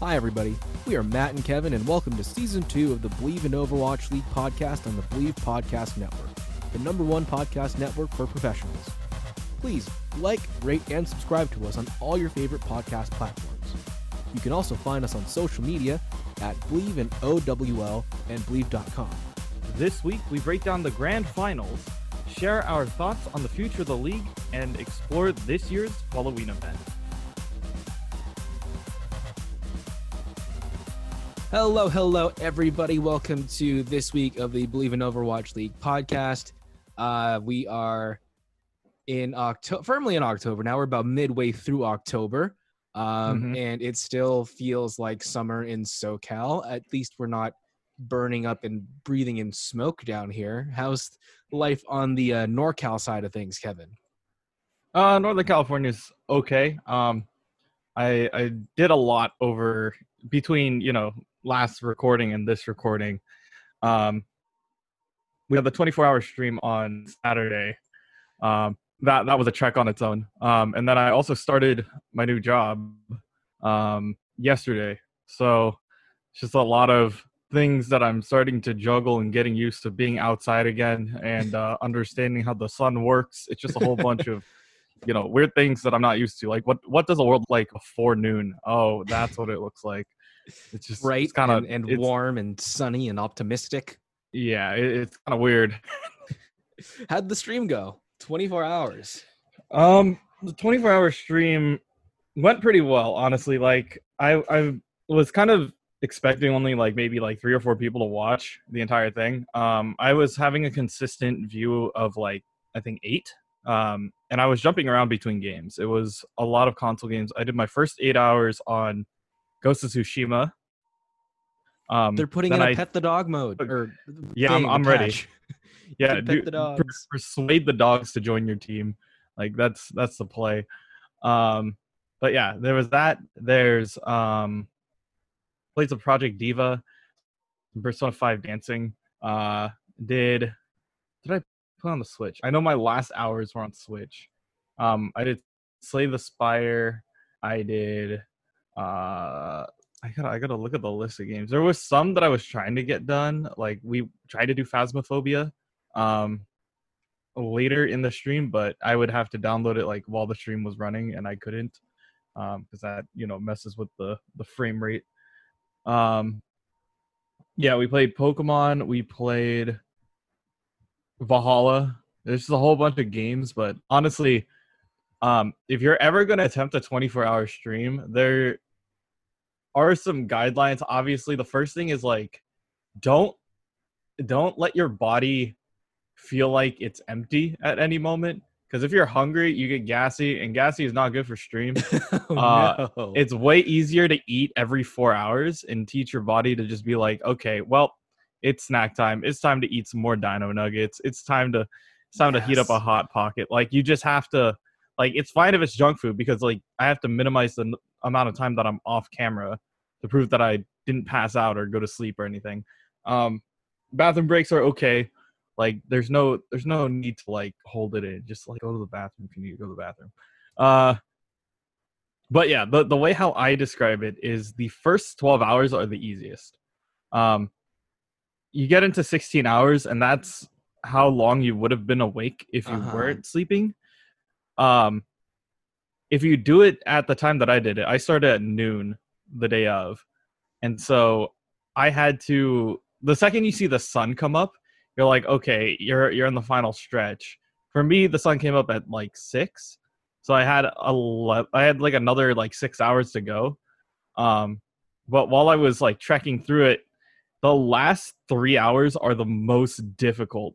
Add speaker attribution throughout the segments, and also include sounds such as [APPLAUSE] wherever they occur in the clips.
Speaker 1: Hi, everybody. We are Matt and Kevin, and welcome to season two of the Believe in Overwatch League podcast on the Believe Podcast Network, the number one podcast network for professionals. Please like, rate, and subscribe to us on all your favorite podcast platforms. You can also find us on social media at Believe in OWL and Believe.com.
Speaker 2: This week, we break down the grand finals, share our thoughts on the future of the league, and explore this year's Halloween event.
Speaker 1: Hello, hello, everybody. Welcome to this week of the Believe in Overwatch League podcast. Uh, we are in October, firmly in October now. We're about midway through October, um,
Speaker 2: Mhm.
Speaker 1: and it still feels like summer in SoCal. At least we're not burning up and breathing in smoke down here. How's life on the uh, NorCal side of things, Kevin?
Speaker 2: Uh, Northern is okay. Um, I I did a lot over between you know last recording and this recording. Um, we had the 24 hour stream on Saturday. Um, that that was a trek on its own. Um, and then I also started my new job um, yesterday. So it's just a lot of things that I'm starting to juggle and getting used to being outside again and uh, [LAUGHS] understanding how the sun works. It's just a whole bunch of [LAUGHS] you know weird things that I'm not used to. Like what what does a world like before noon? Oh, that's what it looks like. It's just
Speaker 1: Right,
Speaker 2: kind of
Speaker 1: and, and warm and sunny and optimistic.
Speaker 2: Yeah, it, it's kind of weird. [LAUGHS]
Speaker 1: How'd the stream go? 24 hours.
Speaker 2: Um, the 24 hour stream went pretty well, honestly. Like I I was kind of expecting only like maybe like three or four people to watch the entire thing. Um, I was having a consistent view of like I think eight. Um, and I was jumping around between games. It was a lot of console games. I did my first eight hours on Ghost of Tsushima. Um,
Speaker 1: They're putting in a
Speaker 2: I-
Speaker 1: pet the dog mode. Or
Speaker 2: Yeah, I'm- I'm ready. [LAUGHS] [LAUGHS] yeah, do-
Speaker 1: the
Speaker 2: per- persuade the dogs to join your team. Like that's that's the play. Um, but yeah, there was that. There's um, plays of Project Diva, Persona Five Dancing. Uh, did did I put on the Switch? I know my last hours were on Switch. Um, I did Slay the Spire. I did. Uh, I gotta I gotta look at the list of games. There was some that I was trying to get done. Like we tried to do Phasmophobia um later in the stream, but I would have to download it like while the stream was running, and I couldn't um because that you know messes with the the frame rate. Um, yeah, we played Pokemon. We played Valhalla. There's just a whole bunch of games, but honestly, um, if you're ever gonna attempt a 24 hour stream, there are some guidelines. Obviously, the first thing is like, don't don't let your body feel like it's empty at any moment. Because if you're hungry, you get gassy, and gassy is not good for stream. [LAUGHS]
Speaker 1: oh,
Speaker 2: Uh,
Speaker 1: no.
Speaker 2: it's way easier to eat every four hours and teach your body to just be like, okay, well, it's snack time. It's time to eat some more dino nuggets. It's time to it's time to heat up a hot pocket. Like you just have to like it's fine if it's junk food because like I have to minimize the amount of time that I'm off camera to prove that I didn't pass out or go to sleep or anything. Um bathroom breaks are okay. Like there's no there's no need to like hold it in. Just like go to the bathroom if you need to go to the bathroom. Uh but yeah, the the way how I describe it is the first 12 hours are the easiest. Um you get into 16 hours and that's how long you would have been awake if you
Speaker 1: Uh-huh.
Speaker 2: weren't sleeping. Um if you do it at the time that I did it, I started at noon the day of. And so I had to the second you see the sun come up, you're like, okay, you're you're in the final stretch. For me, the sun came up at like six, so I had a le- I had like another like six hours to go. Um, but while I was like trekking through it, the last three hours are the most difficult.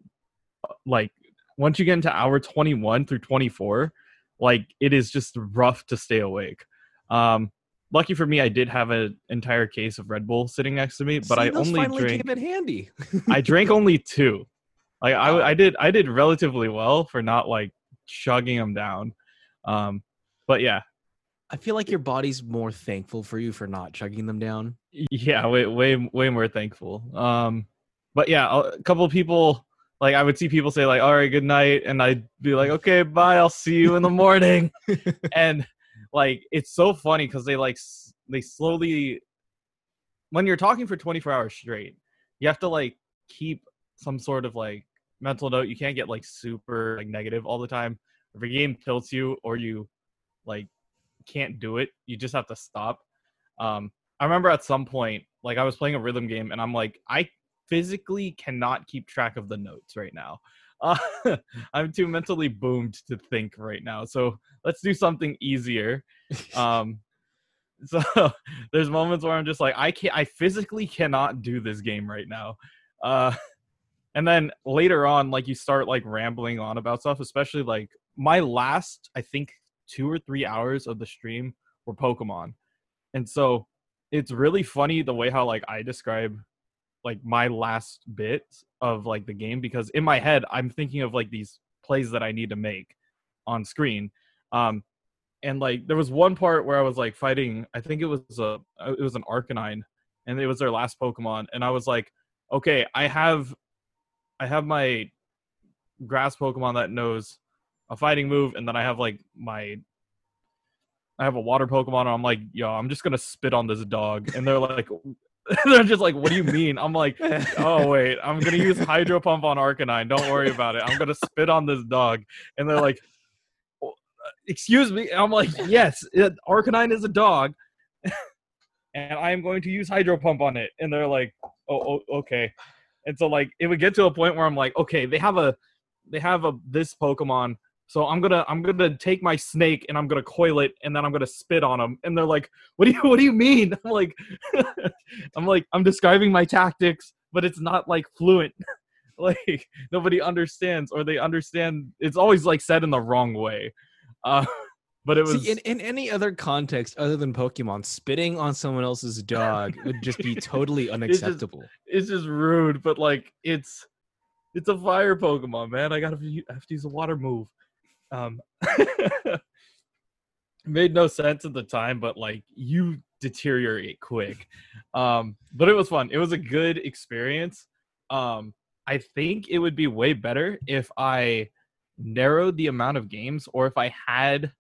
Speaker 2: Like once you get into hour 21 through 24, like it is just rough to stay awake. Um, lucky for me, I did have an entire case of Red Bull sitting next to me, but
Speaker 1: See,
Speaker 2: I only
Speaker 1: finally
Speaker 2: drank.
Speaker 1: came in handy. [LAUGHS]
Speaker 2: I drank only two. Like I,
Speaker 1: Wow.
Speaker 2: I did, I did relatively well for not like chugging them down. Um, but yeah,
Speaker 1: I feel like your body's more thankful for you for not chugging them down.
Speaker 2: yeah, way, way, way more thankful. Um, but yeah, a a couple of people like I would see people say like, "All right, good night," and I'd be like, "Okay, bye. I'll see you in the morning." [LAUGHS] and like it's so funny because they like s- they slowly when you're talking for 24 hours straight, you have to like keep some sort of like mental note. You can't get like super like negative all the time. If a game tilts you or you like can't do it, you just have to stop. Um, I remember at some point, like I was playing a rhythm game, and I'm like, I physically cannot keep track of the notes right now. Uh, [LAUGHS] I'm too mentally boomed to think right now. So let's do something easier. [LAUGHS] Um, so [LAUGHS] there's moments where I'm just like, I can't, I physically cannot do this game right now. Uh, and then later on, like you start like rambling on about stuff, especially like my last, I think two or three hours of the stream were Pokemon. And so it's really funny the way how like I describe like my last bit of like the game because in my head I'm thinking of like these plays that I need to make on screen. Um and like there was one part where I was like fighting I think it was a it was an Arcanine and it was their last Pokemon and I was like okay, I have I have my grass Pokemon that knows a fighting move and then I have like my I have a water Pokemon, and I'm like, yo, I'm just gonna spit on this dog, and they're like, [LAUGHS] they're just like, what do you mean? I'm like, [LAUGHS] oh wait, I'm gonna use Hydro Pump on Arcanine. Don't worry about it. I'm gonna spit on this dog, and they're like, excuse me. I'm like, yes, it, Arcanine is a dog, [LAUGHS] and I am going to use Hydro Pump on it, and they're like, oh, oh okay, and so like it would get to a point where I'm like, okay, they have a, they have a this Pokemon so I'm gonna I'm gonna take my snake and I'm gonna coil it and then I'm gonna spit on them. And they're like, "What do you [LAUGHS] What do you mean?" [LAUGHS] I'm like, [LAUGHS] I'm like I'm describing my tactics, but it's not like fluent. like nobody understands, or they understand. It's always like said in the wrong way. Uh, but it was
Speaker 1: See, in, in any other context other than Pokemon, spitting on someone else's dog would just be totally unacceptable.
Speaker 2: It's just, it's just rude, but like it's it's a fire Pokemon, man. I gotta have to use a water move. Um, [LAUGHS] made no sense at the time, but like you deteriorate quick. Um, but it was fun. It was a good experience. Um, I think it would be way better if I narrowed the amount of games or if I had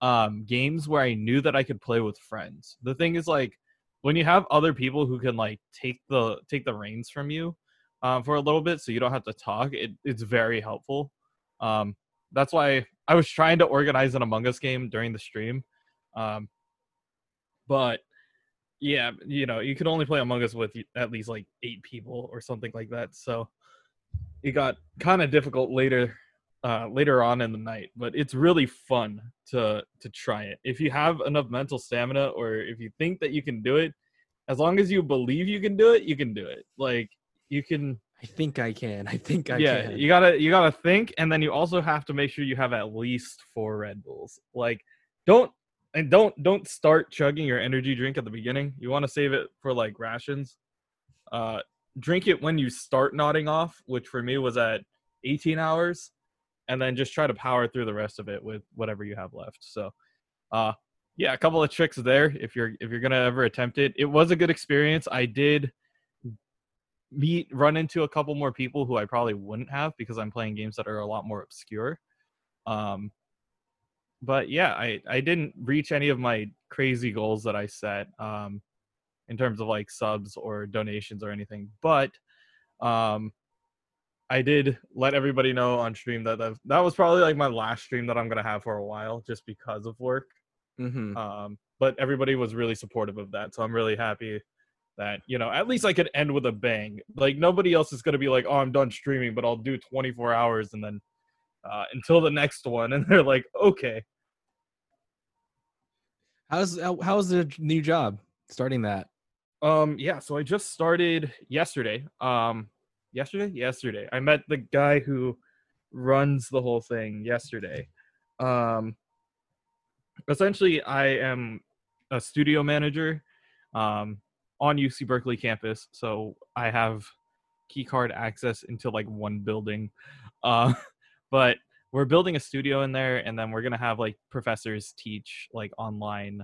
Speaker 2: um, games where I knew that I could play with friends. The thing is like when you have other people who can like take the take the reins from you um, for a little bit so you don't have to talk, it, it's very helpful. Um, that's why I was trying to organize an Among Us game during the stream. Um, but yeah, you know, you could only play Among Us with at least like eight people or something like that. So it got kind of difficult later uh, later on in the night, but it's really fun to to try it. If you have enough mental stamina or if you think that you can do it, as long as you believe you can do it, you can do it. Like you can
Speaker 1: I think I can. I think I
Speaker 2: yeah,
Speaker 1: can.
Speaker 2: you gotta you gotta think, and then you also have to make sure you have at least four Red Bulls. Like, don't and don't don't start chugging your energy drink at the beginning. You want to save it for like rations. Uh, drink it when you start nodding off, which for me was at 18 hours, and then just try to power through the rest of it with whatever you have left. So, uh, yeah, a couple of tricks there if you're if you're gonna ever attempt it. It was a good experience. I did meet run into a couple more people who I probably wouldn't have because I'm playing games that are a lot more obscure. Um, but yeah, I I didn't reach any of my crazy goals that I set um, in terms of like subs or donations or anything. But um, I did let everybody know on stream that that, that was probably like my last stream that I'm gonna have for a while, just because of work.
Speaker 1: Mm-hmm.
Speaker 2: Um, but everybody was really supportive of that, so I'm really happy that you know at least i could end with a bang. Like nobody else is going to be like oh i'm done streaming but i'll do 24 hours and then uh, until the next one and [LAUGHS] they're like okay.
Speaker 1: How's how's the new job starting that?
Speaker 2: Um yeah so i just started yesterday um yesterday? Yesterday. I met the guy who runs the whole thing yesterday. Um essentially i am a studio manager um on UC Berkeley campus, so I have key card access into like one building. [LAUGHS] Uh, but we're building a studio in there, and then we're gonna have like professors teach like online,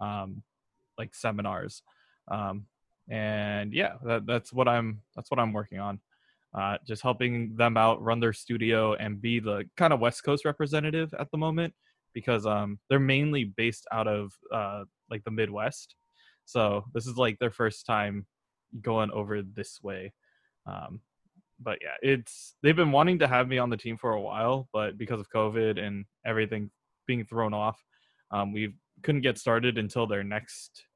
Speaker 2: um, like seminars. Um, and yeah, that, that's what I'm that's what I'm working on. Uh, just helping them out run their studio and be the kind of West Coast representative at the moment because um, they're mainly based out of uh, like the Midwest. So this is like their first time going over this way. Um, but yeah, it's they've been wanting to have me on the team for a while, but because of COVID and everything being thrown off, um, we couldn't get started until their next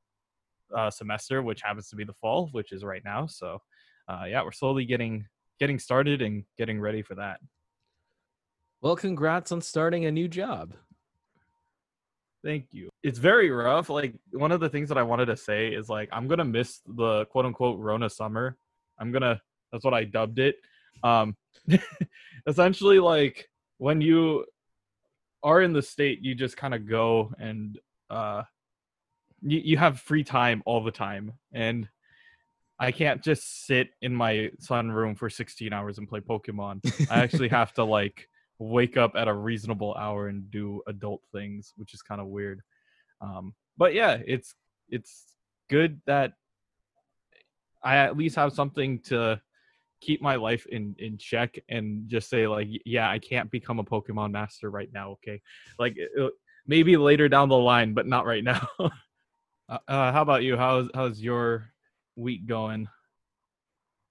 Speaker 2: uh, semester, which happens to be the fall, which is right now. So uh, yeah, we're slowly getting getting started and getting ready for that.
Speaker 1: Well, congrats on starting a new job.
Speaker 2: Thank you. It's very rough. Like one of the things that I wanted to say is like I'm gonna miss the quote unquote Rona summer. I'm gonna that's what I dubbed it. Um [LAUGHS] essentially like when you are in the state, you just kind of go and uh you, you have free time all the time. And I can't just sit in my sunroom for 16 hours and play Pokemon. I actually [LAUGHS] have to like wake up at a reasonable hour and do adult things, which is kind of weird. Um, but yeah, it's it's good that I at least have something to keep my life in in check and just say like, yeah, I can't become a Pokemon master right now. Okay, like it, maybe later down the line, but not right [LAUGHS] now. uh, uh, how about you? How's how's your week going?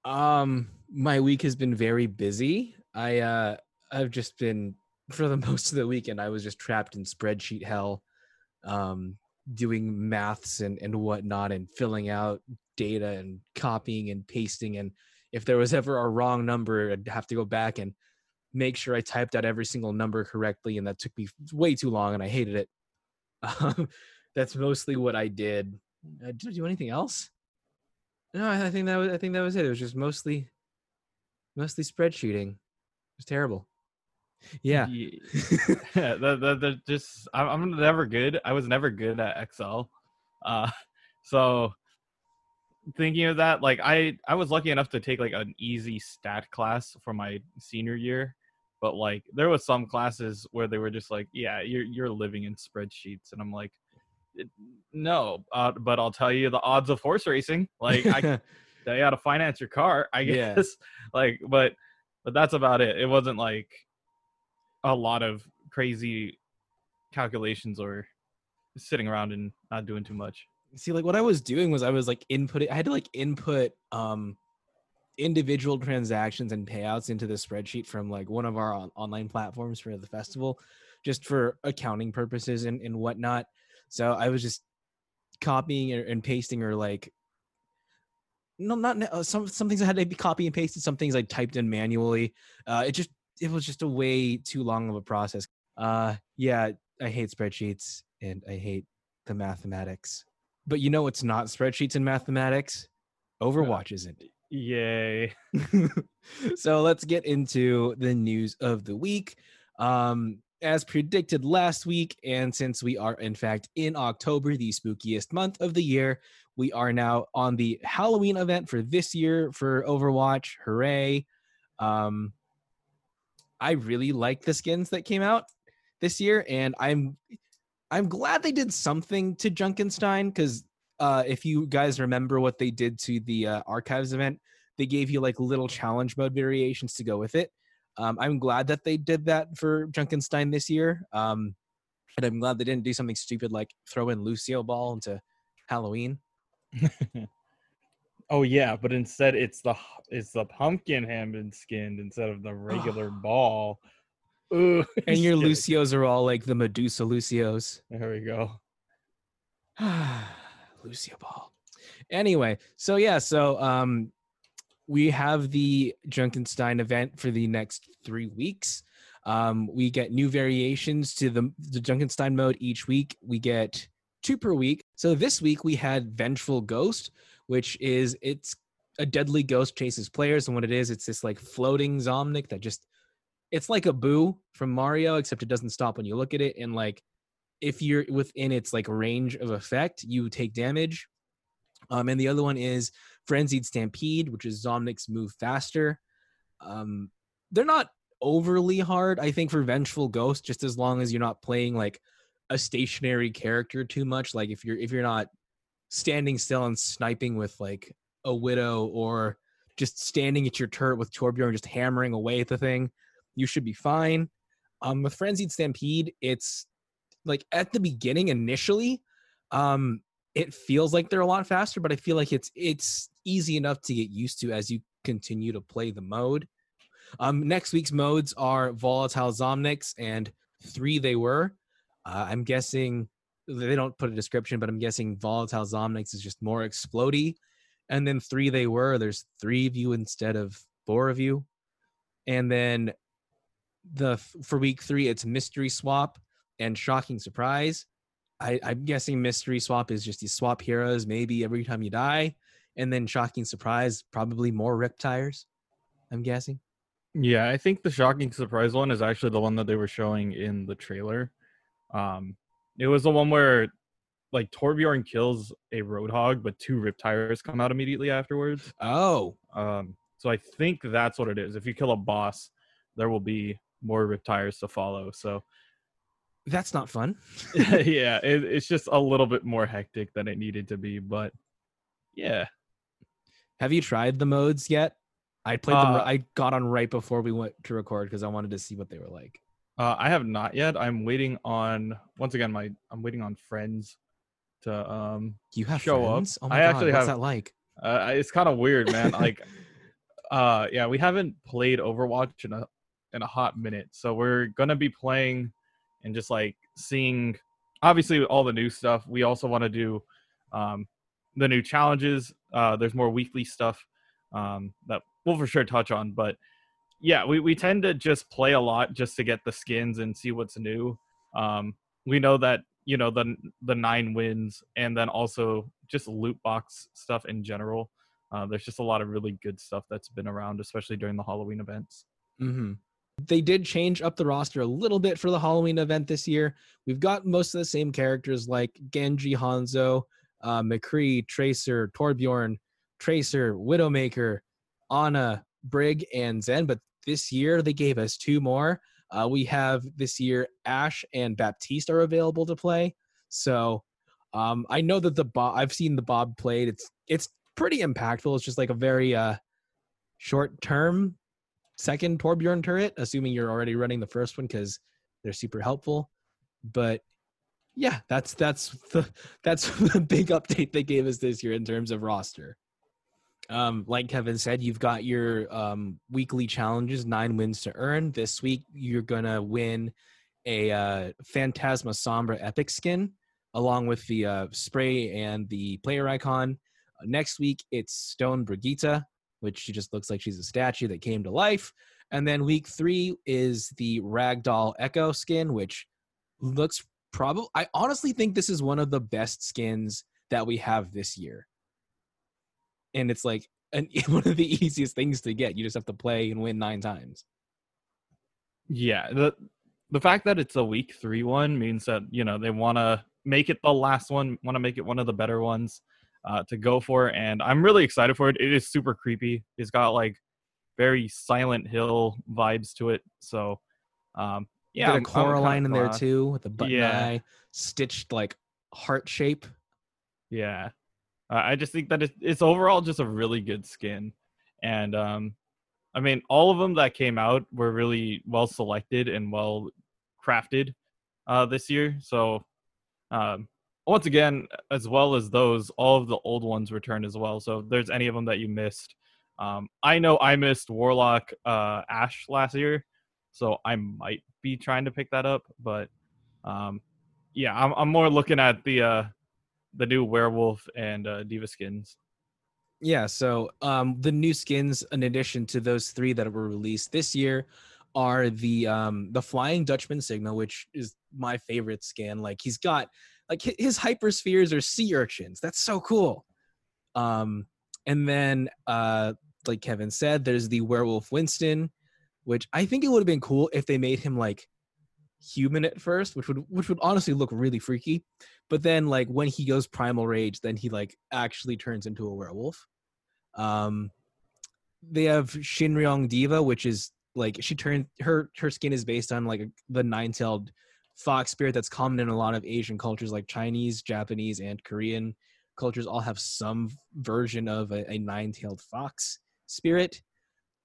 Speaker 1: Um, my week has been very busy. I uh I've just been for the [LAUGHS] most of the weekend I was just trapped in spreadsheet hell, um, doing maths and and whatnot and filling out data and copying and pasting and if there was ever a wrong number I'd have to go back and make sure I typed out every single number correctly and that took me way too long and I hated it. Um, [LAUGHS] that's mostly what I did. Uh, did I do anything else? No, I think that was I think that was it. It was just mostly mostly spreadsheeting. It was terrible. Yeah.
Speaker 2: yeah [LAUGHS] [LAUGHS] that, that just I'm, never good. I was never good at Excel. Uh [LAUGHS] so thinking of that, like I I was lucky enough to take like an easy stat class for my senior year, but like there was some classes where they were just like, yeah, you're you're living in spreadsheets, and I'm like, no, uh, but I'll tell you the odds of horse racing. Like I, you got to finance your car, I guess. Yeah. Like, but but that's about it. It wasn't like a lot of crazy calculations or sitting around and not doing too much.
Speaker 1: See, like what I was doing was I was like inputting. I had to like input um individual transactions and payouts into the spreadsheet from like one of our on- online platforms for the festival, just for accounting purposes and and whatnot. So I was just copying and pasting or like no not uh, some some things I had to be copy and pasted some things I typed in manually uh it just it was just a way too long of a process. Uh yeah I hate spreadsheets and I hate the mathematics. But you know what's not spreadsheets and mathematics? Overwatch isn't.
Speaker 2: Yay. [LAUGHS]
Speaker 1: So let's get into the news of the week. Um as predicted last week, and since we are in fact in October, the spookiest month of the year, we are now on the Halloween event for this year for Overwatch. Hooray! Um, I really like the skins that came out this year, and I'm I'm glad they did something to Junkenstein because uh, if you guys remember what they did to the uh, archives event, they gave you like little challenge mode variations to go with it. Um, I'm glad that they did that for Junkenstein this year. Um, and I'm glad they didn't do something stupid like throw in Lucio Ball into Halloween. [LAUGHS]
Speaker 2: oh yeah, but instead it's the it's the pumpkin been skinned instead of the regular [GASPS] ball.
Speaker 1: Ooh, [LAUGHS] and your Lucios are all like the Medusa Lucios.
Speaker 2: There we go. [SIGHS]
Speaker 1: Lucio Ball. Anyway, so yeah, so um we have the Junkenstein event for the next three weeks. Um, we get new variations to the, the Junkenstein mode each week. We get two per week. So this week we had Vengeful Ghost, which is it's a deadly ghost chases players, and what it is, it's this like floating Zomnic that just it's like a boo from Mario, except it doesn't stop when you look at it. And like if you're within its like range of effect, you take damage. Um, and the other one is Frenzied Stampede, which is Zomnic's move faster. Um, they're not overly hard, I think, for Vengeful Ghost, just as long as you're not playing like a stationary character too much. Like if you're if you're not standing still and sniping with like a widow or just standing at your turret with Torbjorn just hammering away at the thing, you should be fine. Um, with Frenzied Stampede, it's like at the beginning initially, um, it feels like they're a lot faster, but I feel like it's it's easy enough to get used to as you continue to play the mode. Um, next week's modes are volatile Zomnics and three they were. Uh, I'm guessing they don't put a description, but I'm guessing volatile Zomnics is just more explody. And then three they were. There's three of you instead of four of you. And then the for week three, it's mystery swap and shocking surprise. I, I'm guessing mystery swap is just you swap heroes maybe every time you die, and then shocking surprise probably more rip tires. I'm guessing.
Speaker 2: Yeah, I think the shocking surprise one is actually the one that they were showing in the trailer. Um, it was the one where like Torbjorn kills a roadhog, but two rip tires come out immediately afterwards.
Speaker 1: Oh,
Speaker 2: Um, so I think that's what it is. If you kill a boss, there will be more rip tires to follow. So
Speaker 1: that's not fun. [LAUGHS]
Speaker 2: yeah, [LAUGHS] it, it's just a little bit more hectic than it needed to be, but yeah.
Speaker 1: Have you tried the modes yet? I played them.
Speaker 2: Uh,
Speaker 1: I got on right before we went to record because I wanted to see what they were like.
Speaker 2: Uh, I have not yet. I'm waiting on once again my I'm waiting on friends to um
Speaker 1: You have
Speaker 2: Show up.
Speaker 1: Oh my
Speaker 2: I
Speaker 1: god,
Speaker 2: actually
Speaker 1: what's
Speaker 2: have-
Speaker 1: that like?
Speaker 2: uh, it's kind of weird, man. [LAUGHS] like uh yeah, we haven't played Overwatch in a in a hot minute. So we're going to be playing and just like seeing obviously all the new stuff. We also want to do um the new challenges. Uh there's more weekly stuff um that we'll for sure touch on, but yeah, we, we tend to just play a lot just to get the skins and see what's new. Um, we know that you know the the nine wins, and then also just loot box stuff in general. Uh, there's just a lot of really good stuff that's been around, especially during the Halloween events.
Speaker 1: hmm They did change up the roster a little bit for the Halloween event this year. We've got most of the same characters like Genji, Hanzo, uh, McCree, Tracer, Torbjorn, Tracer, Widowmaker, Ana, Brig, and Zen. But this year they gave us two more. Uh, we have this year Ashe and Baptiste are available to play. So um, I know that the Bob I've seen the Bob played. It's it's pretty impactful. It's just like a very uh, short term second Torbjorn turret, assuming you're already running the first one because they're super helpful. But yeah, that's that's [LAUGHS] the that's [LAUGHS] the big update they gave us this year in terms of roster. Um, like Kevin said, you've got your um, weekly challenges, nine wins to earn. This week, you're gonna win a uh, Phantasma Sombra epic skin, along with the uh, spray and the player icon. Next week, it's Stone Brigitte, which she just looks like she's a statue that came to life. And then week three is the Ragdoll Echo skin, which looks probably. I honestly think this is one of the best skins that we have this year. And it's like an, [LAUGHS] one of the easiest things to get. You just have to play and win nine times.
Speaker 2: Yeah, the the fact that it's a week three one means that you know they want to make it the last one, want to make it one of the better ones uh, to go for, and I'm really excited for it. It is super creepy. It's got like very Silent Hill vibes to it, so um, yeah, I'm-
Speaker 1: Coraline in there too, with the button
Speaker 2: Yeah.
Speaker 1: eye stitched like heart shape.
Speaker 2: Yeah, uh, I just think that it's, it's overall just a really good skin, and um, I mean, all of them that came out were really well selected and well crafted uh, this year. So, um, once again, as well as those, all of the old ones returned as well. So, if there's any of them that you missed, um, I know I missed Warlock uh, Ashe last year, so I might be trying to pick that up. But um, yeah, I'm, I'm more looking at the uh, the new werewolf and uh, diva skins.
Speaker 1: Yeah, so um, the new skins, in addition to those three that were released this year, are the um, the Flying Dutchman Sigma, which is my favorite skin. Like he's got like hi- his hyperspheres are sea urchins. That's so cool. Um, and then uh, like Kevin said, there's the Werewolf Winston, which I think it would have been cool if they made him like human at first, which would which would honestly look really freaky. But then like when he goes primal rage, then he like actually turns into a werewolf. Um they have Shinryong D.Va, which is like she turned her her skin is based on like the nine-tailed fox spirit that's common in a lot of Asian cultures like Chinese, Japanese, and Korean cultures all have some version of a, a nine-tailed fox spirit.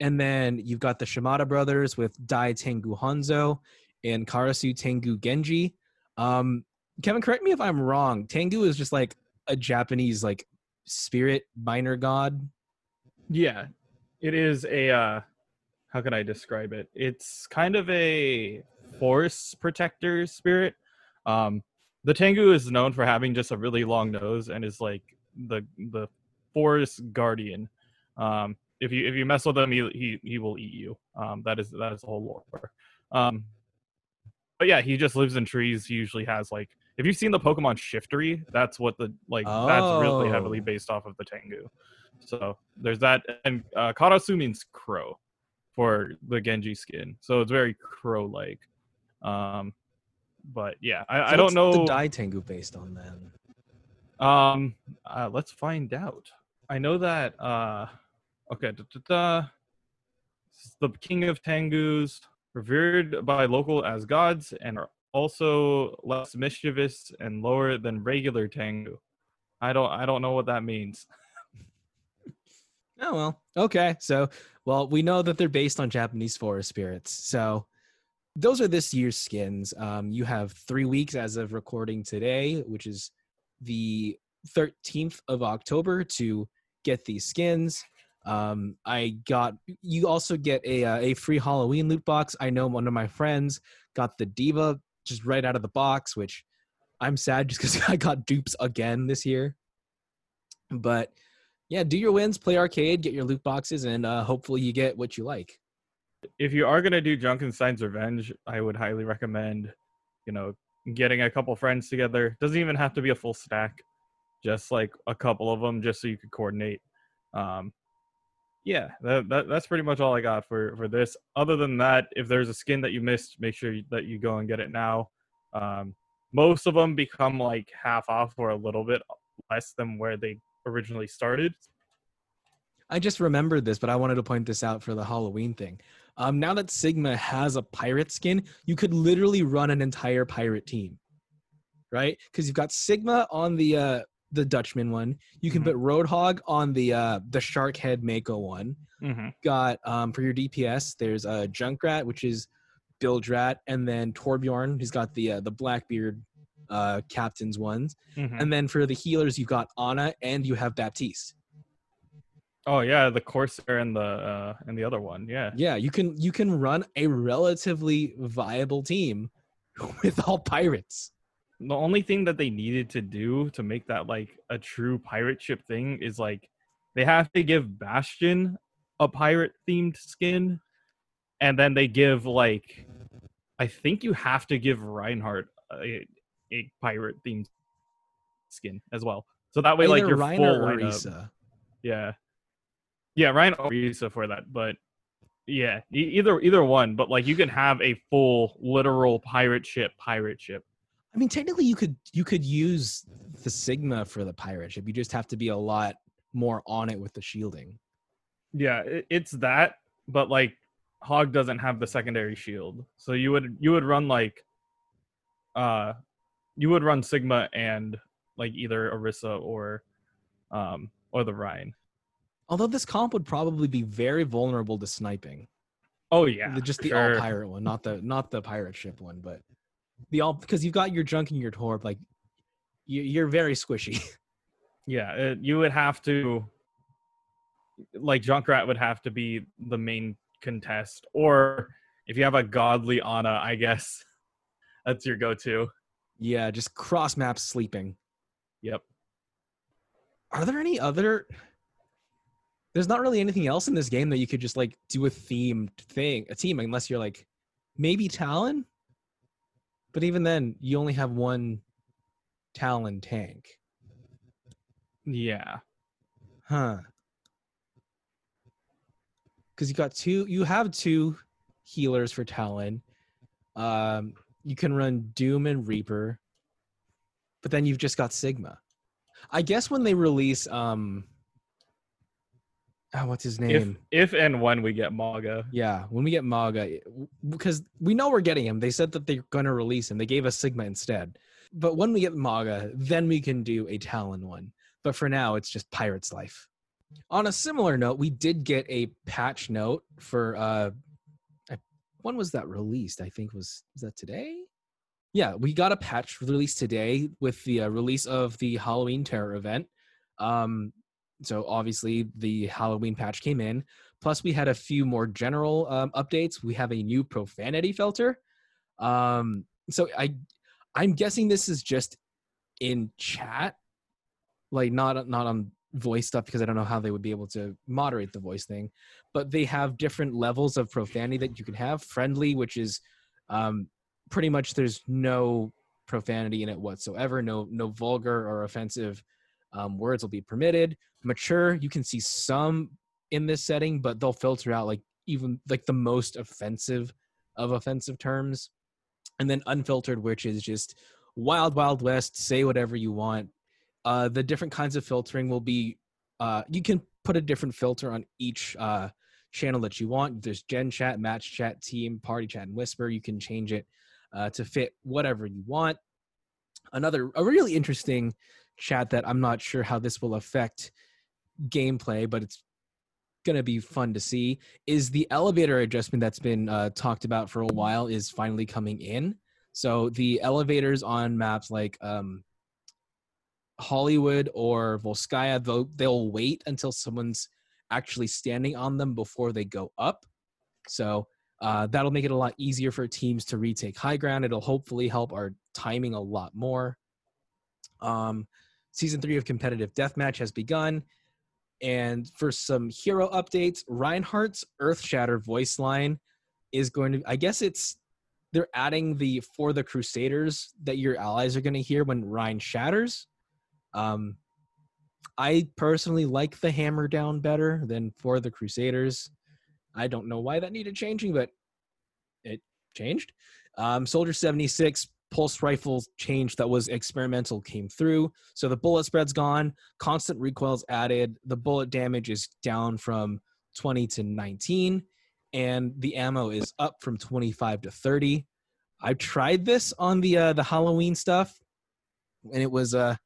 Speaker 1: And then you've got the Shimada brothers with Dai Tengu Hanzo and Karasu Tengu Genji. Um, Kevin, correct me if I'm wrong. Tengu is just like a Japanese like spirit minor god.
Speaker 2: Yeah, it is a. uh How can I describe it? It's kind of a forest protector spirit. Um, the Tengu is known for having just a really long nose and is like the the forest guardian. Um, if you if you mess with him, he he, he will eat you. Um, that is that is the whole lore. Um, but yeah, he just lives in trees. He usually has like if you've seen the Pokemon Shiftry, that's what the like that's really heavily
Speaker 1: Oh.
Speaker 2: based off of the Tengu. So there's that, and uh, Karasu means crow for the Genji skin, so it's very crow-like. Um, but yeah, I, I don't know.
Speaker 1: the Dai Tengu based on then.
Speaker 2: Um, uh, let's find out. I know that. Uh, okay, da, da, da. The king of Tengus, revered by local as gods, and are also less mischievous and lower than regular Tengu. I don't. I don't know what that means.
Speaker 1: Oh well. Okay. So well, we know that they're based on Japanese forest spirits. So those are this year's skins. Um, you have three weeks as of recording today, which is the 13th of October to get these skins. Um, I got you also get a uh, a free Halloween loot box. I know one of my friends got the D.Va just right out of the box, which I'm sad just because [LAUGHS] I got dupes again this year. But yeah, do your wins, play arcade, get your loot boxes, and uh, hopefully you get what you like.
Speaker 2: If you are gonna do Junkenstein's Revenge, I would highly recommend, you know, getting a couple friends together. Doesn't even have to be a full stack, just like a couple of them, just so you could coordinate. Um, yeah, that, that that's pretty much all I got for for this. Other than that, if there's a skin that you missed, make sure that you go and get it now. Um, most of them become like half off or a little bit less than where they originally started.
Speaker 1: I just remembered this, but I wanted to point this out for the Halloween thing. Um, now that Sigma has a pirate skin, you could literally run an entire pirate team, right? Because you've got Sigma on the uh, the Dutchman one. You can
Speaker 2: Mhm.
Speaker 1: put Roadhog on the uh, the Shark Head Mako one.
Speaker 2: Mm-hmm.
Speaker 1: Got um, for your DPS, there's a uh, Junkrat, which is Bilgerat, and then Torbjorn, who's got the uh, the Blackbeard uh, captains ones.
Speaker 2: Mm-hmm.
Speaker 1: And then for the healers, you've got Ana and you have Baptiste.
Speaker 2: Oh yeah, the Corsair and the uh, and the other one. Yeah.
Speaker 1: Yeah, you can you can run a relatively viable team [LAUGHS] with all pirates.
Speaker 2: The only thing that they needed to do to make that like a true pirate ship thing is like they have to give Bastion a pirate themed skin, and then they give like I think you have to give Reinhardt a, a pirate themed skin as well. So that way, like your full
Speaker 1: or
Speaker 2: lineup,
Speaker 1: Risa.
Speaker 2: yeah, yeah, Ryan or Risa for that, but yeah, either either one. But like you can have a full literal pirate ship, pirate ship.
Speaker 1: I mean, technically, you could you could use the Sigma for the pirate ship. You just have to be a lot more on it with the shielding.
Speaker 2: Yeah, it's that, but like Hog doesn't have the secondary shield, so you would you would run like, uh, you would run Sigma and like either Orisa or, um, or the Rein.
Speaker 1: Although this comp would probably be very vulnerable to sniping.
Speaker 2: Oh yeah,
Speaker 1: just the
Speaker 2: sure.
Speaker 1: all pirate one, not the not the pirate ship one, but the all because you've got your junk and your torp. Like you, you're very squishy. [LAUGHS]
Speaker 2: Yeah, it, you would have to, like Junkrat would have to be the main contest, or if you have a godly Ana, I guess [LAUGHS] that's your go-to.
Speaker 1: yeah, just cross map sleeping.
Speaker 2: Yep.
Speaker 1: Are there any other? There's not really anything else in this game that you could just like do a themed thing, a team, unless you're like maybe Talon. But even then, you only have one Talon tank,
Speaker 2: Yeah.
Speaker 1: huh? Because you got two, you have two healers for Talon. Um, you can run Doom and Reaper, but then you've just got Sigma. I guess when they release, um, oh, what's his name?
Speaker 2: if if and when we get Mauga.
Speaker 1: Yeah, when we get Mauga, because we know we're getting him. They said that they're going to release him. They gave us Sigma instead. But when we get Mauga, then we can do a Talon one. But for now, it's just Pirate's Life. On a similar note, we did get a patch note for uh when was that released? I think was was that today? yeah, we got a patch release today with the uh, release of the Halloween Terror event. Um, so obviously the Halloween patch came in. Plus, we had a few more general um, updates. We have a new profanity filter. Um, so I, I'm guessing this is just in chat, like not not on voice stuff because I don't know how they would be able to moderate the voice thing. But they have different levels of profanity that you can have. Friendly, which is um, pretty much there's no profanity in it whatsoever. No no vulgar or offensive um, words will be permitted. Mature, you can see some in this setting, but they'll filter out like even like the most offensive of offensive terms. And then unfiltered, which is just wild, wild west, say whatever you want. Uh, the different kinds of filtering will be uh, you can put a different filter on each uh, channel that you want. There's Gen Chat, Match Chat, Team, Party Chat, and Whisper. You can change it uh, to fit whatever you want. Another, a really interesting chat that I'm not sure how this will affect gameplay, but it's going to be fun to see is the elevator adjustment that's been uh, talked about for a while is finally coming in. So the elevators on maps like um, Hollywood or Volskaya, they'll, they'll wait until someone's actually standing on them before they go up. So uh, that'll make it a lot easier for teams to retake high ground. It'll hopefully help our timing a lot more. Um, season three of competitive deathmatch has begun. And for some hero updates, Reinhardt's Earthshatter voice line is going to, I guess it's, they're adding the For the Crusaders that your allies are going to hear when Rein shatters. Um, I personally like the hammer down better than For the Crusaders. I don't know why that needed changing, but it changed. Um, Soldier 76 pulse rifle change that was experimental came through. So the bullet spread's gone, constant recoil's added, the bullet damage is down from 20 to 19, and the ammo is up from 25 to 30. I tried this on the uh, the Halloween stuff, and it was uh,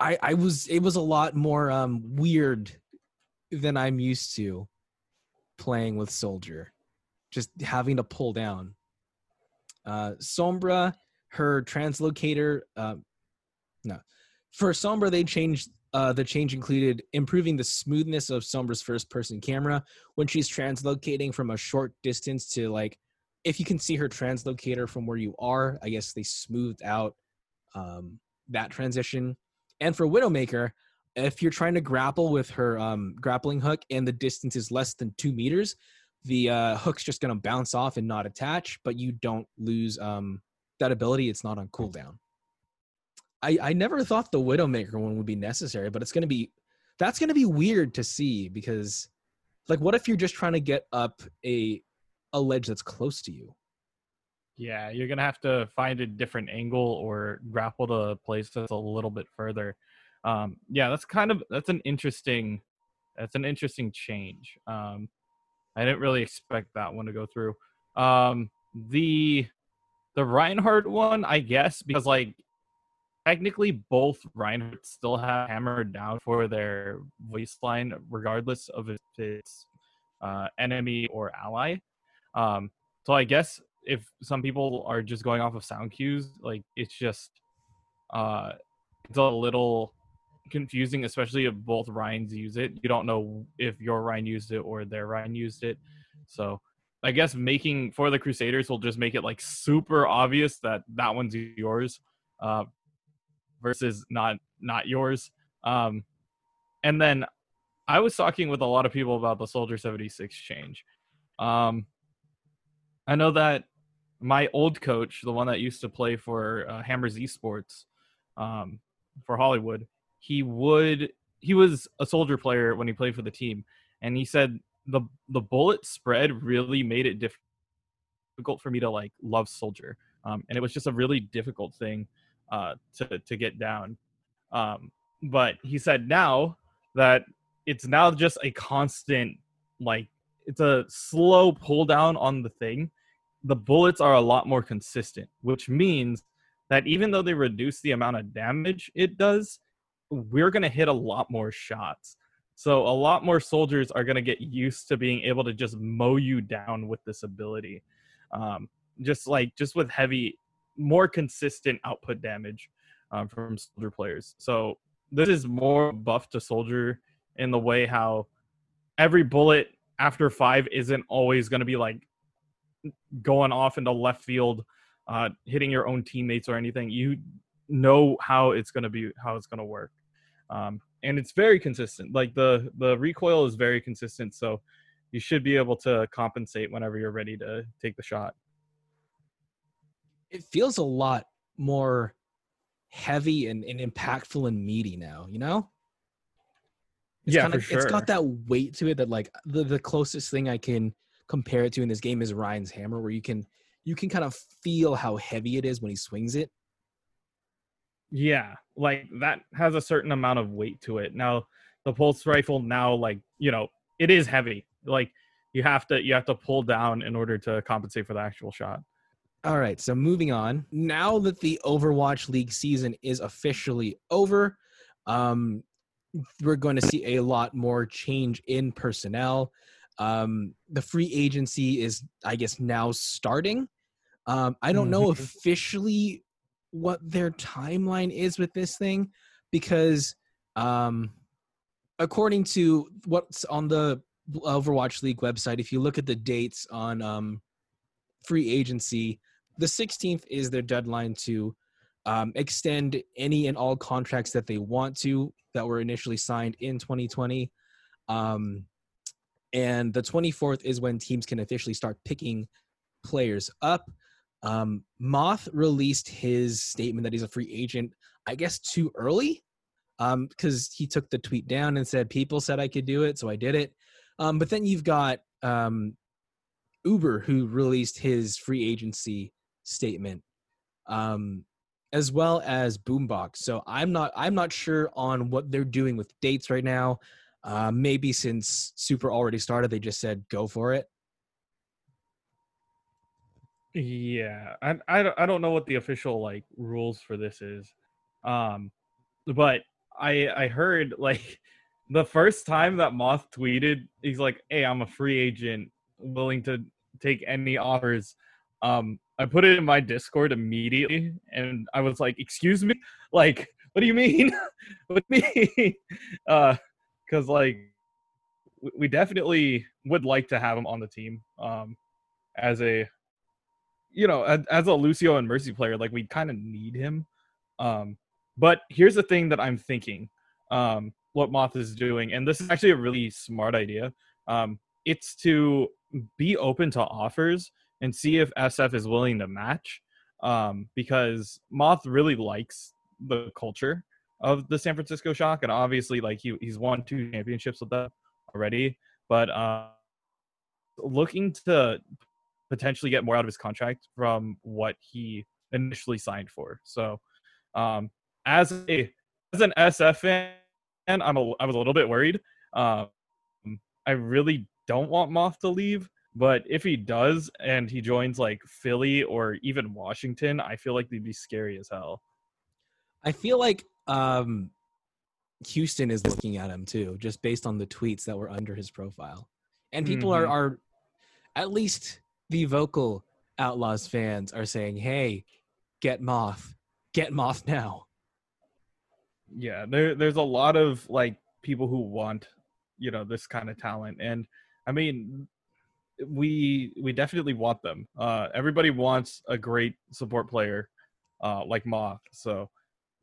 Speaker 1: I I was it was a lot more um weird than I'm used to playing with Soldier, just having to pull down. Uh, Sombra, her translocator, uh, no, for Sombra they changed. Uh, the change included improving the smoothness of Sombra's first-person camera when she's translocating from a short distance to like, if you can see her translocator from where you are. I guess they smoothed out um, that transition. And for Widowmaker, if you're trying to grapple with her um, grappling hook and the distance is less than two meters, the uh, hook's just going to bounce off and not attach, but you don't lose um, that ability. It's not on cooldown. I, I never thought the Widowmaker one would be necessary, but it's going to be that's going to be weird to see because like what if you're just trying to get up a a ledge that's close to you?
Speaker 2: Yeah, you're gonna have to find a different angle or grapple to place that's a little bit further. Um, yeah, that's kind of that's an interesting that's an interesting change. Um, I didn't really expect that one to go through. Um, the the Reinhardt one, I guess, because like technically both Reinhardt still have hammered down for their voice line, regardless of if it's uh, enemy or ally. Um, so I guess if some people are just going off of sound cues, like it's just uh, it's a little confusing, especially if both Ryans use it. You don't know if your Ryan used it or their Ryan used it. So I guess making for the Crusaders will just make it like super obvious that that one's yours, uh, versus not not yours. Um, and then I was talking with a lot of people about the Soldier 76 change. Um, I know that my old coach, the one that used to play for uh, Hammers Esports um, for Hollywood, he would he was a soldier player when he played for the team, and he said the the bullet spread really made it difficult for me to like love soldier, um, and it was just a really difficult thing uh, to to get down. Um, but he said now that it's now just a constant like it's a slow pull down on the thing the bullets are a lot more consistent, which means that even though they reduce the amount of damage it does, we're going to hit a lot more shots. So a lot more soldiers are going to get used to being able to just mow you down with this ability. Um, just like just with heavy more consistent output damage um, from soldier players. So this is more buff to soldier in the way how every bullet after five isn't always going to be like going off into left field, uh, hitting your own teammates or anything. You know how it's going to be, how it's going to work. Um, and it's very consistent. Like the the recoil is very consistent, so you should be able to compensate whenever you're ready to take the shot.
Speaker 1: It feels a lot more heavy and, and impactful and meaty now, you know? It's
Speaker 2: yeah,
Speaker 1: kinda,
Speaker 2: for sure.
Speaker 1: It's got that weight to it that like the, the closest thing I can compare it to in this game is Rein's hammer, where you can you can kind of feel how heavy it is when he swings it.
Speaker 2: Yeah, like that has a certain amount of weight to it. Now, the pulse rifle now, like you know, it is heavy. Like you have to you have to pull down in order to compensate for the actual shot.
Speaker 1: All right, so moving on. Now that the Overwatch League season is officially over, um, we're going to see a lot more change in personnel. Um, the free agency is, I guess, now starting. Um, I don't know
Speaker 2: Mhm.
Speaker 1: officially what their timeline is with this thing because, um, according to what's on the Overwatch League website, if you look at the dates on um, free agency, the 16th is their deadline to um, extend any and all contracts that they want to that were initially signed in 2020. Um, and the 24th is when teams can officially start picking players up. Um, Moth released his statement that he's a free agent, I guess, too early because he took the tweet down and said, People said I could do it, so I did it. Um, but then you've got um, Uber, who released his free agency statement, um, as well as Boombox. So I'm not I'm not sure on what they're doing with dates right now. Uh, maybe since Super already started, they just said go for it.
Speaker 2: Yeah, I I don't, I don't know what the official like rules for this is, um, but I I heard [LAUGHS] like the first time that Moth tweeted, he's like, "Hey, I'm a free agent, willing to take any offers." Um, I put it in my Discord immediately, and I was like, "Excuse me, like, what do you mean? [LAUGHS] you mean?" [LAUGHS] uh, because like we definitely would like to have him on the team, um, as a you know, as, a Lucio and Mercy player, like we kind of need him. Um, but here's the thing that I'm thinking, um, what Moth is doing, and this is actually a really smart idea. Um, it's to be open to offers and see if SF is willing to match. Um, because Moth really likes the culture of the San Francisco Shock, and obviously, like he he's won two championships with them already. But uh, looking to potentially get more out of his contract from what he initially signed for. So, um, as a as an SF fan, I'm a, I was a little bit worried. Um, I really don't want Moth to leave, but if he does and he joins like Philly or even Washington, I feel like they'd be scary as hell.
Speaker 1: I feel like um, Houston is looking at him too, just based on the tweets that were under his profile, and people are
Speaker 2: Mhm.
Speaker 1: are at least the vocal Outlaws fans are saying, "Hey, get Moth, get Moth now."
Speaker 2: yeah there there's a lot of like people who want you know this kind of talent. And i mean we we definitely want them. Uh everybody wants a great support player uh like moth. So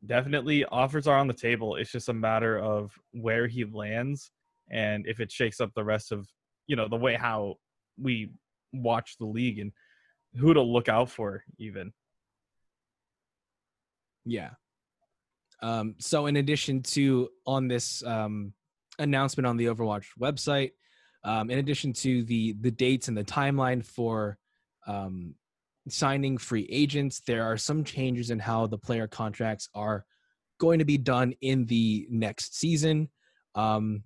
Speaker 2: definitely offers are on the table. It's just a matter of where he lands and if it shakes up the rest of you know the way how we watch the league and who to look out for even
Speaker 1: Yeah. Um, so, in addition to on this um, announcement on the Overwatch website, um, in addition to the the dates and the timeline for um, signing free agents, there are some changes in how the player contracts are going to be done in the next season. Um,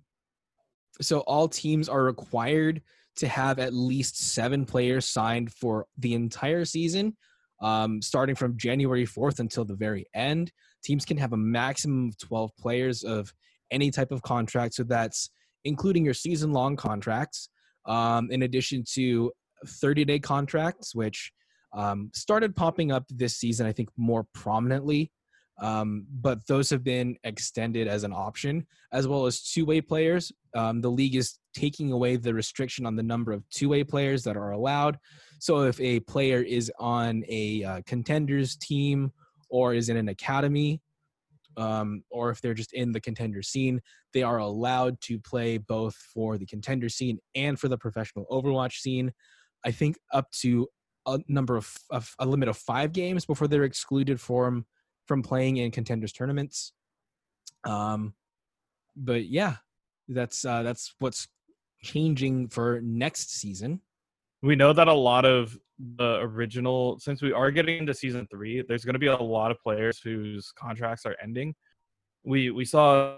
Speaker 1: so, all teams are required to have at least seven players signed for the entire season, um, starting from January 4th until the very end teams can have a maximum of 12 players of any type of contract so that's including your season long contracts um, in addition to 30 day contracts which um, started popping up this season, I think, more prominently. Um, but those have been extended as an option, as well as two way players. Um, the league is taking away the restriction on the number of two way players that are allowed. So if a player is on a uh, contenders team or is in an academy, um, or if they're just in the contender scene, they are allowed to play both for the contender scene and for the professional Overwatch scene. I think up to a number of, of a limit of five games before they're excluded from from playing in contenders tournaments. Um, but yeah, that's uh, that's what's changing for next season.
Speaker 2: We know that a lot of the original, since we are getting into season three, there's going to be a lot of players whose contracts are ending. We we saw,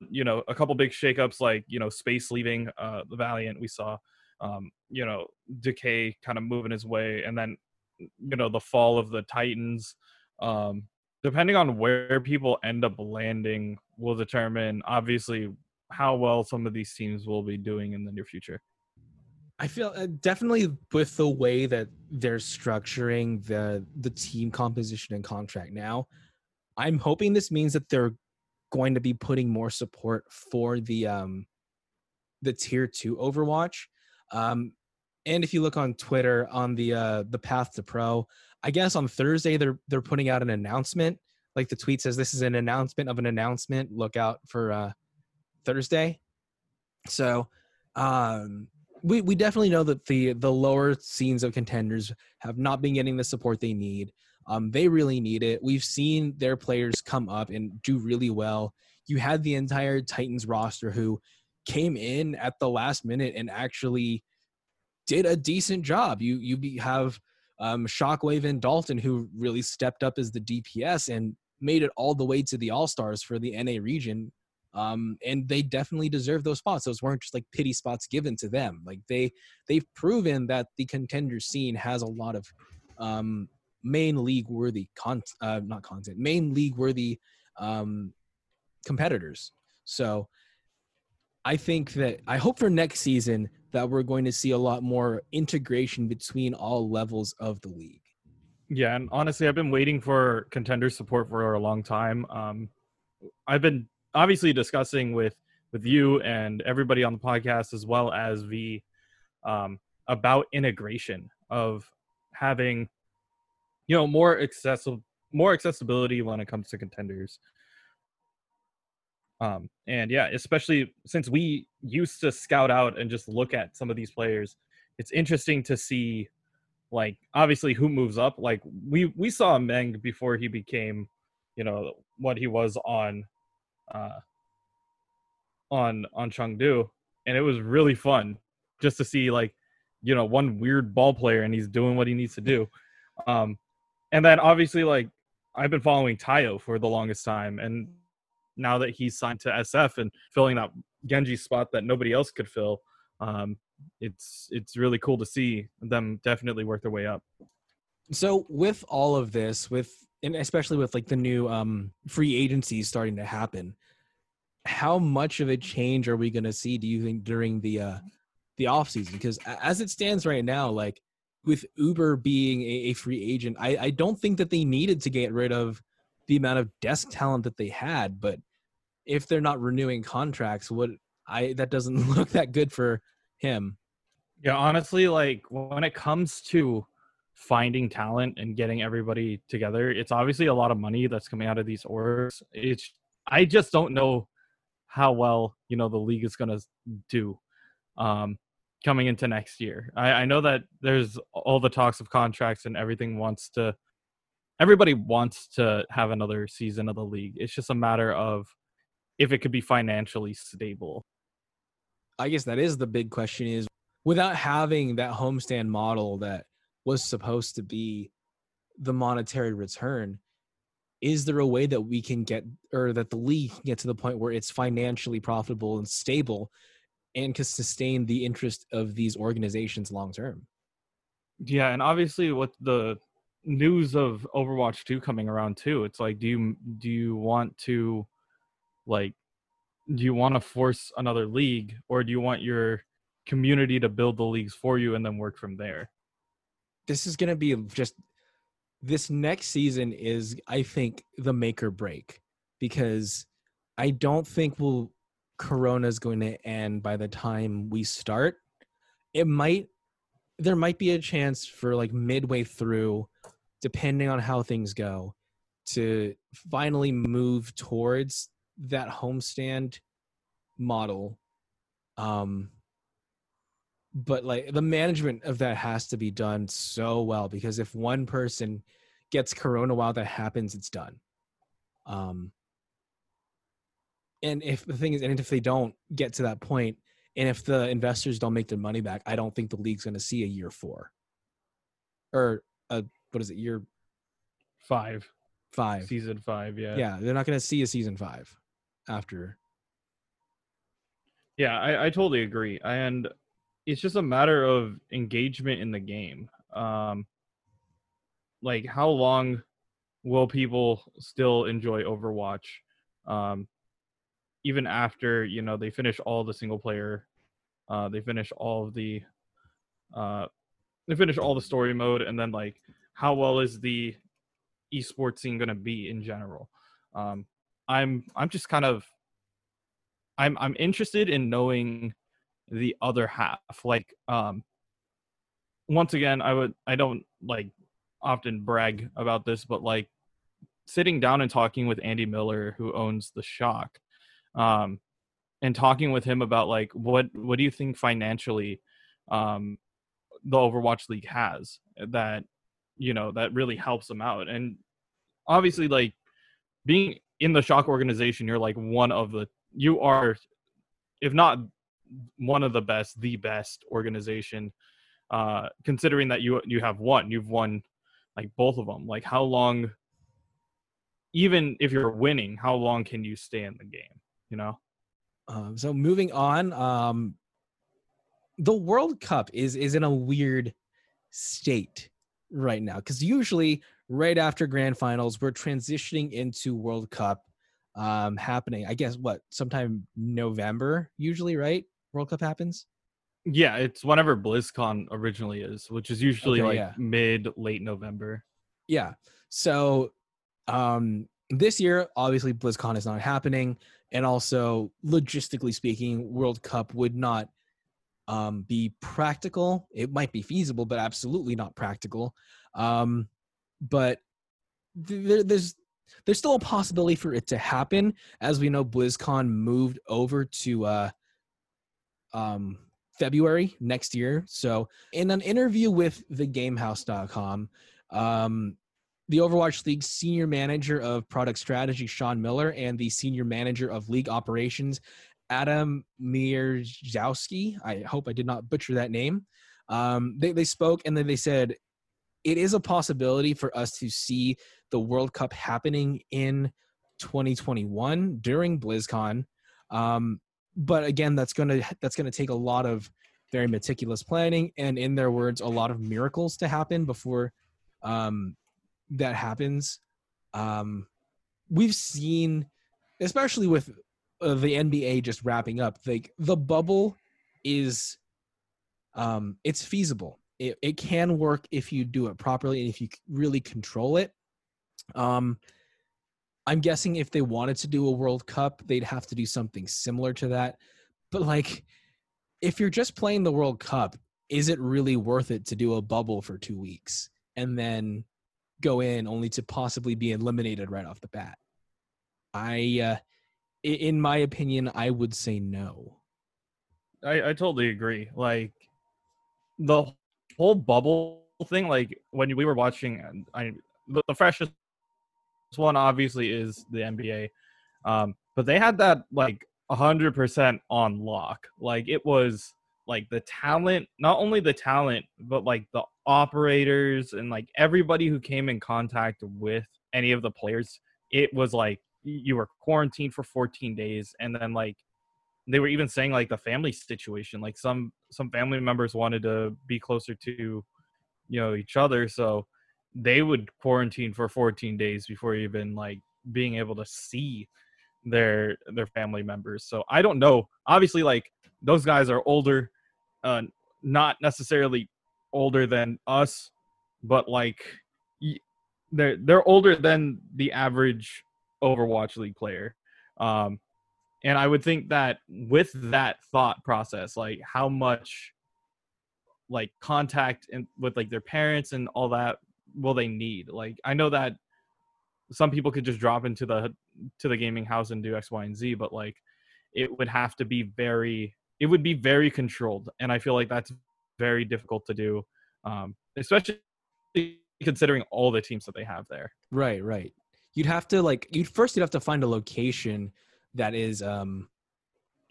Speaker 2: you know, a couple big shakeups like you know Space leaving uh, the Valiant. We saw, um, you know, Decay kind of moving his way, and then you know the fall of the Titans um, depending on where people end up landing will determine obviously how well some of these teams will be doing in the near future.
Speaker 1: I feel uh, definitely with the way that they're structuring the the team composition and contract now, I'm hoping this means that they're going to be putting more support for the um the tier 2 Overwatch. Um and if you look on Twitter on the uh the path to pro, I guess on Thursday they're they're putting out an announcement. Like the tweet says, this is an announcement of an announcement. Look out for uh, Thursday. So um, we we definitely know that the the lower scenes of contenders have not been getting the support they need. Um, they really need it. We've seen their players come up and do really well. You had the entire Titans roster who came in at the last minute and actually did a decent job. You you have um, Shockwave and Dalton, who really stepped up as the DPS and made it all the way to the All Stars for the NA region. Um, and they definitely deserve those spots. Those weren't just like pity spots given to them. Like they they've proven that the contender scene has a lot of um, main league worthy con uh, not content main league worthy um, competitors. So I think that I hope for next season that we're going to see a lot more integration between all levels of the league.
Speaker 2: Yeah, and honestly, I've been waiting for contender support for a long time. Um, I've been obviously discussing with with you and everybody on the podcast as well as V um, about integration of having you know more accessible more accessibility when it comes to contenders um, and yeah, especially since we used to scout out and just look at some of these players, it's interesting to see like obviously who moves up. Like we we saw Meng before he became, you know, what he was on uh on on Chengdu. And it was really fun just to see like, you know, one weird ball player and he's doing what he needs to do. Um and then obviously like I've been following Tayo for the longest time and now that he's signed to SF and filling that Genji spot that nobody else could fill, um, it's it's really cool to see them definitely work their way up.
Speaker 1: So with all of this, with and especially with like the new um, free agencies starting to happen, how much of a change are we going to see? Do you think during the uh, the off season? Because as it stands right now, like with Uber being a, a free agent, I, I don't think that they needed to get rid of the amount of desk talent that they had. But if they're not renewing contracts, what I that doesn't [LAUGHS] look that good for him.
Speaker 2: Yeah, honestly, like when it comes to finding talent and getting everybody together, it's obviously a lot of money that's coming out of these orgs. It's I just don't know how well you know the league is going to do um, coming into next year. I, I know that there's all the talks of contracts and everything wants to everybody wants to have another season of the league. It's just a matter of if it could be financially stable.
Speaker 1: I guess that is the big question is without having that homestand model that was supposed to be the monetary return, is there a way that we can get or that the league can get to the point where it's financially profitable and stable and can sustain the interest of these organizations long term?
Speaker 2: Yeah, and obviously with the news of Overwatch 2 coming around too. It's like do you do you want to like do you want to force another league or do you want your community to build the leagues for you and then work from there?
Speaker 1: This is going to be just this next season is I think the make or break because I don't think we'll Corona is going to end by the time we start. It might there might be a chance for like midway through, depending on how things go, to finally move towards that homestand model. Um but like the management of that has to be done so well because if one person gets corona while that happens, it's done. Um and if the thing is, and if they don't get to that point, and if the investors don't make their money back, I don't think the league's going to see a year four, or a what is it, year
Speaker 2: Five.
Speaker 1: five?
Speaker 2: Season five, yeah.
Speaker 1: Yeah, they're not going to see a season five after.
Speaker 2: Yeah, I, I totally agree. And it's just a matter of engagement in the game. Um like how long will people still enjoy Overwatch? Um even after, you know, they finish all the single player, uh they finish all of the uh they finish all the story mode and then like how well is the esports scene gonna be in general? Um I'm I'm just kind of I'm I'm interested in knowing the other half. Like um once again, I would I don't like often brag about this, but like sitting down and talking with Andy Miller who owns the Shock um and talking with him about like what what do you think financially um the Overwatch League has that you know that really helps them out and obviously like being in the shock organization you're like one of the you are if not one of the best the best organization uh considering that you you have won, you've won like both of them like how long even if you're winning how long can you stay in the game you know
Speaker 1: Um, so moving on, um, the World Cup is is in a weird state right now because usually right after grand finals we're transitioning into World Cup um, happening. I guess what sometime November usually, right? World Cup happens.
Speaker 2: yeah it's whenever blizzcon originally is which is usually
Speaker 1: Okay,
Speaker 2: like
Speaker 1: yeah.
Speaker 2: mid late november
Speaker 1: Yeah. So um this year, obviously BlizzCon is not happening. And also logistically speaking, World Cup would not um be practical. It might be feasible, but absolutely not practical. Um but th- there, there's there's still a possibility for it to happen. As we know, BlizzCon moved over to uh um February next year. So in an interview with thegamehouse.com, um, the Overwatch League senior manager of product strategy, Sean Miller, and the senior manager of league operations, Adam Mierzowski. I hope I did not butcher that name. Um, they, they spoke and then they said, it is a possibility for us to see the World Cup happening in 2021 during BlizzCon. Um, but again, that's gonna that's gonna take a lot of very meticulous planning and, in their words, a lot of miracles to happen before um, that happens. Um, we've seen, especially with uh, the NBA just wrapping up, like the bubble is, um, it's feasible. It, it can work if you do it properly and if you really control it. Um, I'm guessing if they wanted to do a World Cup, they'd have to do something similar to that. But like, if you're just playing the World Cup, is it really worth it to do a bubble for two weeks and then go in only to possibly be eliminated right off the bat? I, uh, in my opinion, I would say no.
Speaker 2: I, I totally agree. Like the whole bubble thing, like when we were watching, I the, freshest one obviously is the NBA, um, but they had that like hundred percent on lock. Like it was like the talent, not only the talent, but like the operators and like everybody who came in contact with any of the players. It was like you were quarantined for 14 days, and then like they were even saying like the family situation like some some family members wanted to be closer to you know each other so they would quarantine for 14 days before even like being able to see their their family members so i don't know obviously like those guys are older uh not necessarily older than us but like they're they're older than the average Overwatch League player. Um, and I would think that with that thought process, like how much like contact and with like their parents and all that will they need? Like I know that some people could just drop into the to the gaming house and do X, Y, and Z, but like it would have to be very it would be very controlled. And I feel like that's very difficult to do. Um, especially considering all the teams that they have there.
Speaker 1: Right, right. You'd have to like you'd first you'd have to find a location that is um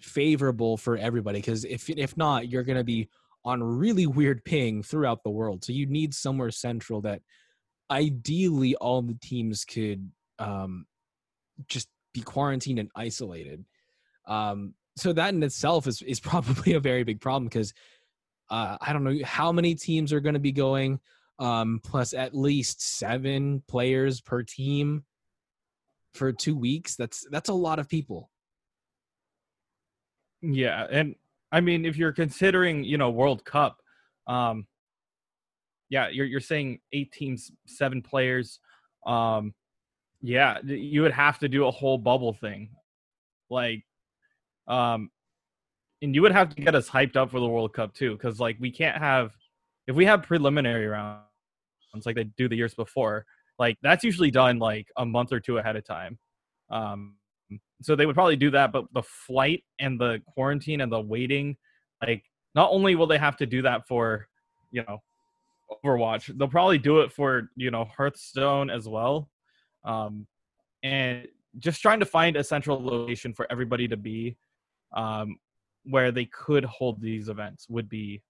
Speaker 1: favorable for everybody because if if not you're going to be on really weird ping throughout the world. So you need somewhere central that ideally all the teams could um just be quarantined and isolated. Um so that in itself is is [LAUGHS] probably a very big problem because uh, I don't know how many teams are going to be going, um, plus at least seven players per team for two weeks. That's that's a lot of people.
Speaker 2: Yeah, and I mean, if you're considering, you know, World Cup, um, yeah, you're you're saying eight teams, seven players. Um, yeah, you would have to do a whole bubble thing, like, um, and you would have to get us hyped up for the World Cup too, because like we can't have if we have preliminary rounds like they do the years before, like that's usually done like a month or two ahead of time. Um, so they would probably do that, but the flight and the quarantine and the waiting, like not only will they have to do that for, you know, Overwatch, they'll probably do it for you know Hearthstone as well, um, and just trying to find a central location for everybody to be, um, where they could hold these events would be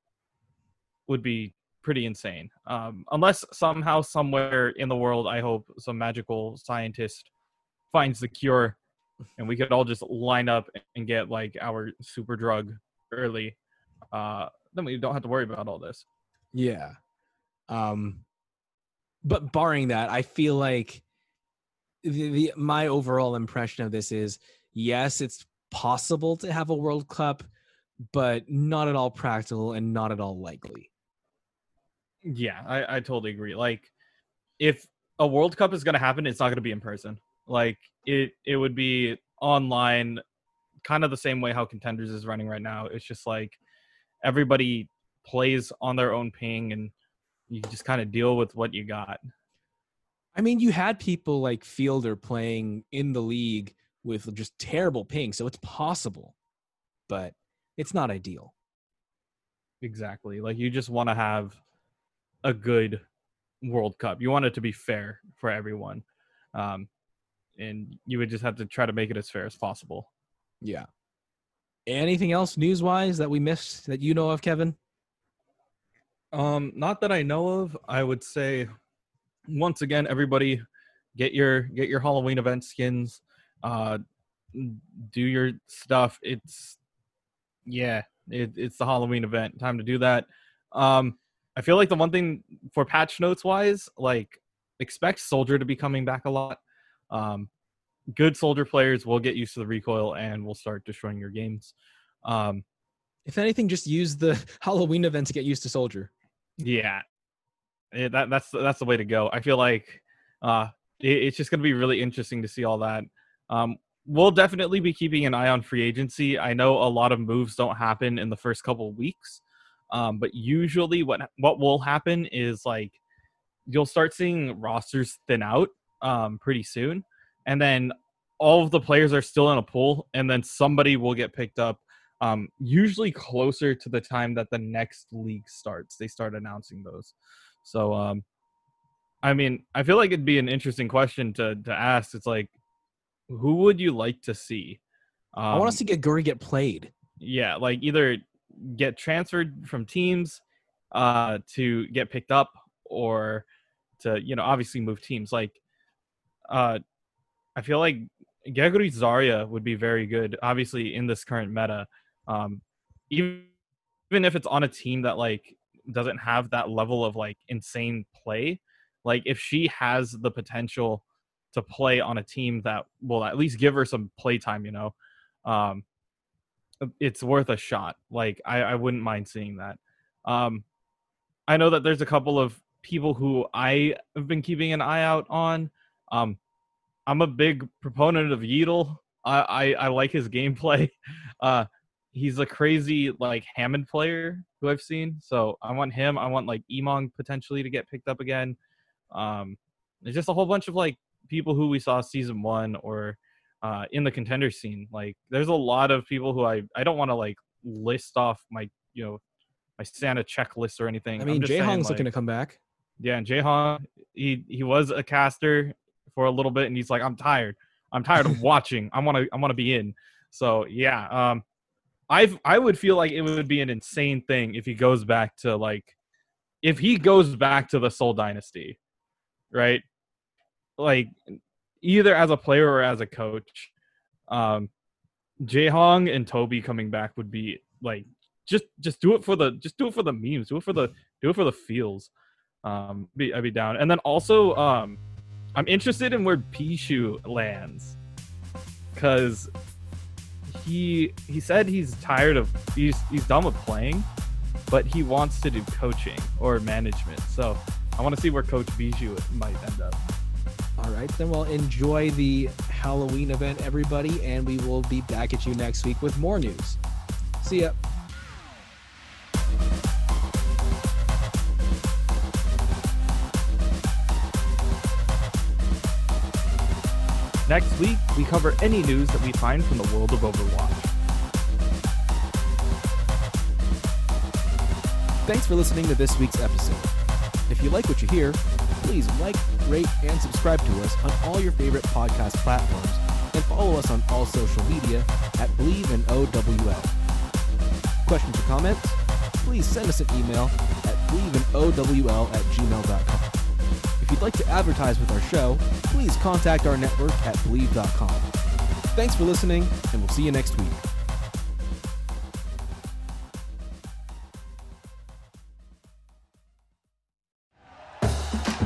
Speaker 2: would be pretty insane. Um, unless somehow, somewhere in the world, I hope some magical scientist finds the cure, and we could all just line up and get like our super drug early. Uh, then we don't have to worry about all this.
Speaker 1: Yeah. Um, but barring that, I feel like the, the my overall impression of this is yes, it's possible to have a World Cup, but not at all practical and not at all likely.
Speaker 2: Yeah, I, I totally agree. Like, if a World Cup is going to happen, it's not going to be in person. Like, it it would be online, kind of the same way how Contenders is running right now. It's just like everybody plays on their own ping, and you just kind of deal with what you got.
Speaker 1: I mean, you had people like Fielder playing in the league with just terrible ping, so it's possible, but it's not ideal.
Speaker 2: Exactly. Like, you just want to have a good World Cup. You want it to be fair for everyone. Um, and you would just have to try to make it as fair as possible.
Speaker 1: Yeah. Anything else news wise that we missed that you know of, Kevin?
Speaker 2: Um, not that I know of. I would say once again, everybody get your get your Halloween event skins. Uh do your stuff. It's yeah, it, it's the Halloween event. Time to do that. Um I feel like the one thing for patch notes wise, like expect Soldier to be coming back a lot. Um, good Soldier players will get used to the recoil and will start destroying your games. Um,
Speaker 1: if anything, just use the [LAUGHS] Halloween event to get used to Soldier.
Speaker 2: Yeah, it, that that's that's the way to go. I feel like uh, it, it's just going to be really interesting to see all that. Um, we'll definitely be keeping an eye on free agency. I know a lot of moves don't happen in the first couple of weeks. Um, but usually, what what will happen is like you'll start seeing rosters thin out um, pretty soon, and then all of the players are still in a pool, and then somebody will get picked up. Um, usually closer to the time that the next league starts, they start announcing those. So, um, I mean, I feel like it'd be an interesting question to to ask. It's like, who would you like to see?
Speaker 1: Um, I want to see Geguri get played.
Speaker 2: Yeah, like either get transferred from teams uh, to get picked up or to you know obviously move teams like uh i feel like Geguri Zarya would be very good obviously in this current meta um even even if it's on a team that like doesn't have that level of like insane play like if she has the potential to play on a team that will at least give her some play time you know um it's worth a shot. Like I, I wouldn't mind seeing that. Um, I know that there's a couple of people who I have been keeping an eye out on. Um, I'm a big proponent of Yeatle. I, I, I like his gameplay. [LAUGHS] Uh, he's a crazy like Hammond player who I've seen. So I want him. I want like Emong potentially to get picked up again. Um, there's just a whole bunch of like people who we saw season one or uh, in the contender scene. Like there's a lot of people who I I don't want to like list off my you know my Santa checklist or anything.
Speaker 1: I mean, Jae Hong's looking to come back.
Speaker 2: Yeah, and Jae Hong, he he was a caster for a little bit, and he's like, I'm tired. I'm tired of [LAUGHS] watching. I want to I want to be in. So yeah, um, I I would feel like it would be an insane thing if he goes back to like, if he goes back to the Seoul Dynasty, right? Like, either as a player or as a coach, um, Jae Hong and Toby coming back would be like just just do it for the just do it for the memes, do it for the do it for the feels. Um, be I'd be down. And then also, um, I'm interested in where Bischu lands, because he he said he's tired of he's he's done with playing, but he wants to do coaching or management. So I want to see where Coach Bischu might end up.
Speaker 1: All right, then well enjoy the Halloween event, everybody, and we will be back at you next week with more news. See ya.
Speaker 2: Next week, we cover any news that we find from the world of Overwatch.
Speaker 3: Thanks for listening to this week's episode. If you like what you hear, please like, rate, and subscribe to us on all your favorite podcast platforms and follow us on all social media at Bleav in OWL. Questions or comments? Please send us an email at bleavinowl at gmail.com. If you'd like to advertise with our show, please contact our network at bleav.com. Thanks for listening, and we'll see you next week.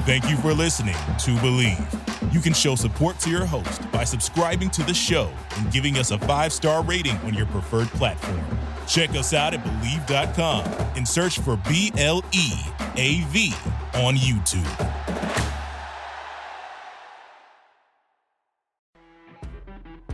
Speaker 4: Thank you for listening to Bleav. You can show support to your host by subscribing to the show and giving us a five star rating on your preferred platform. Check us out at Bleav.com and search for B L E A V on YouTube.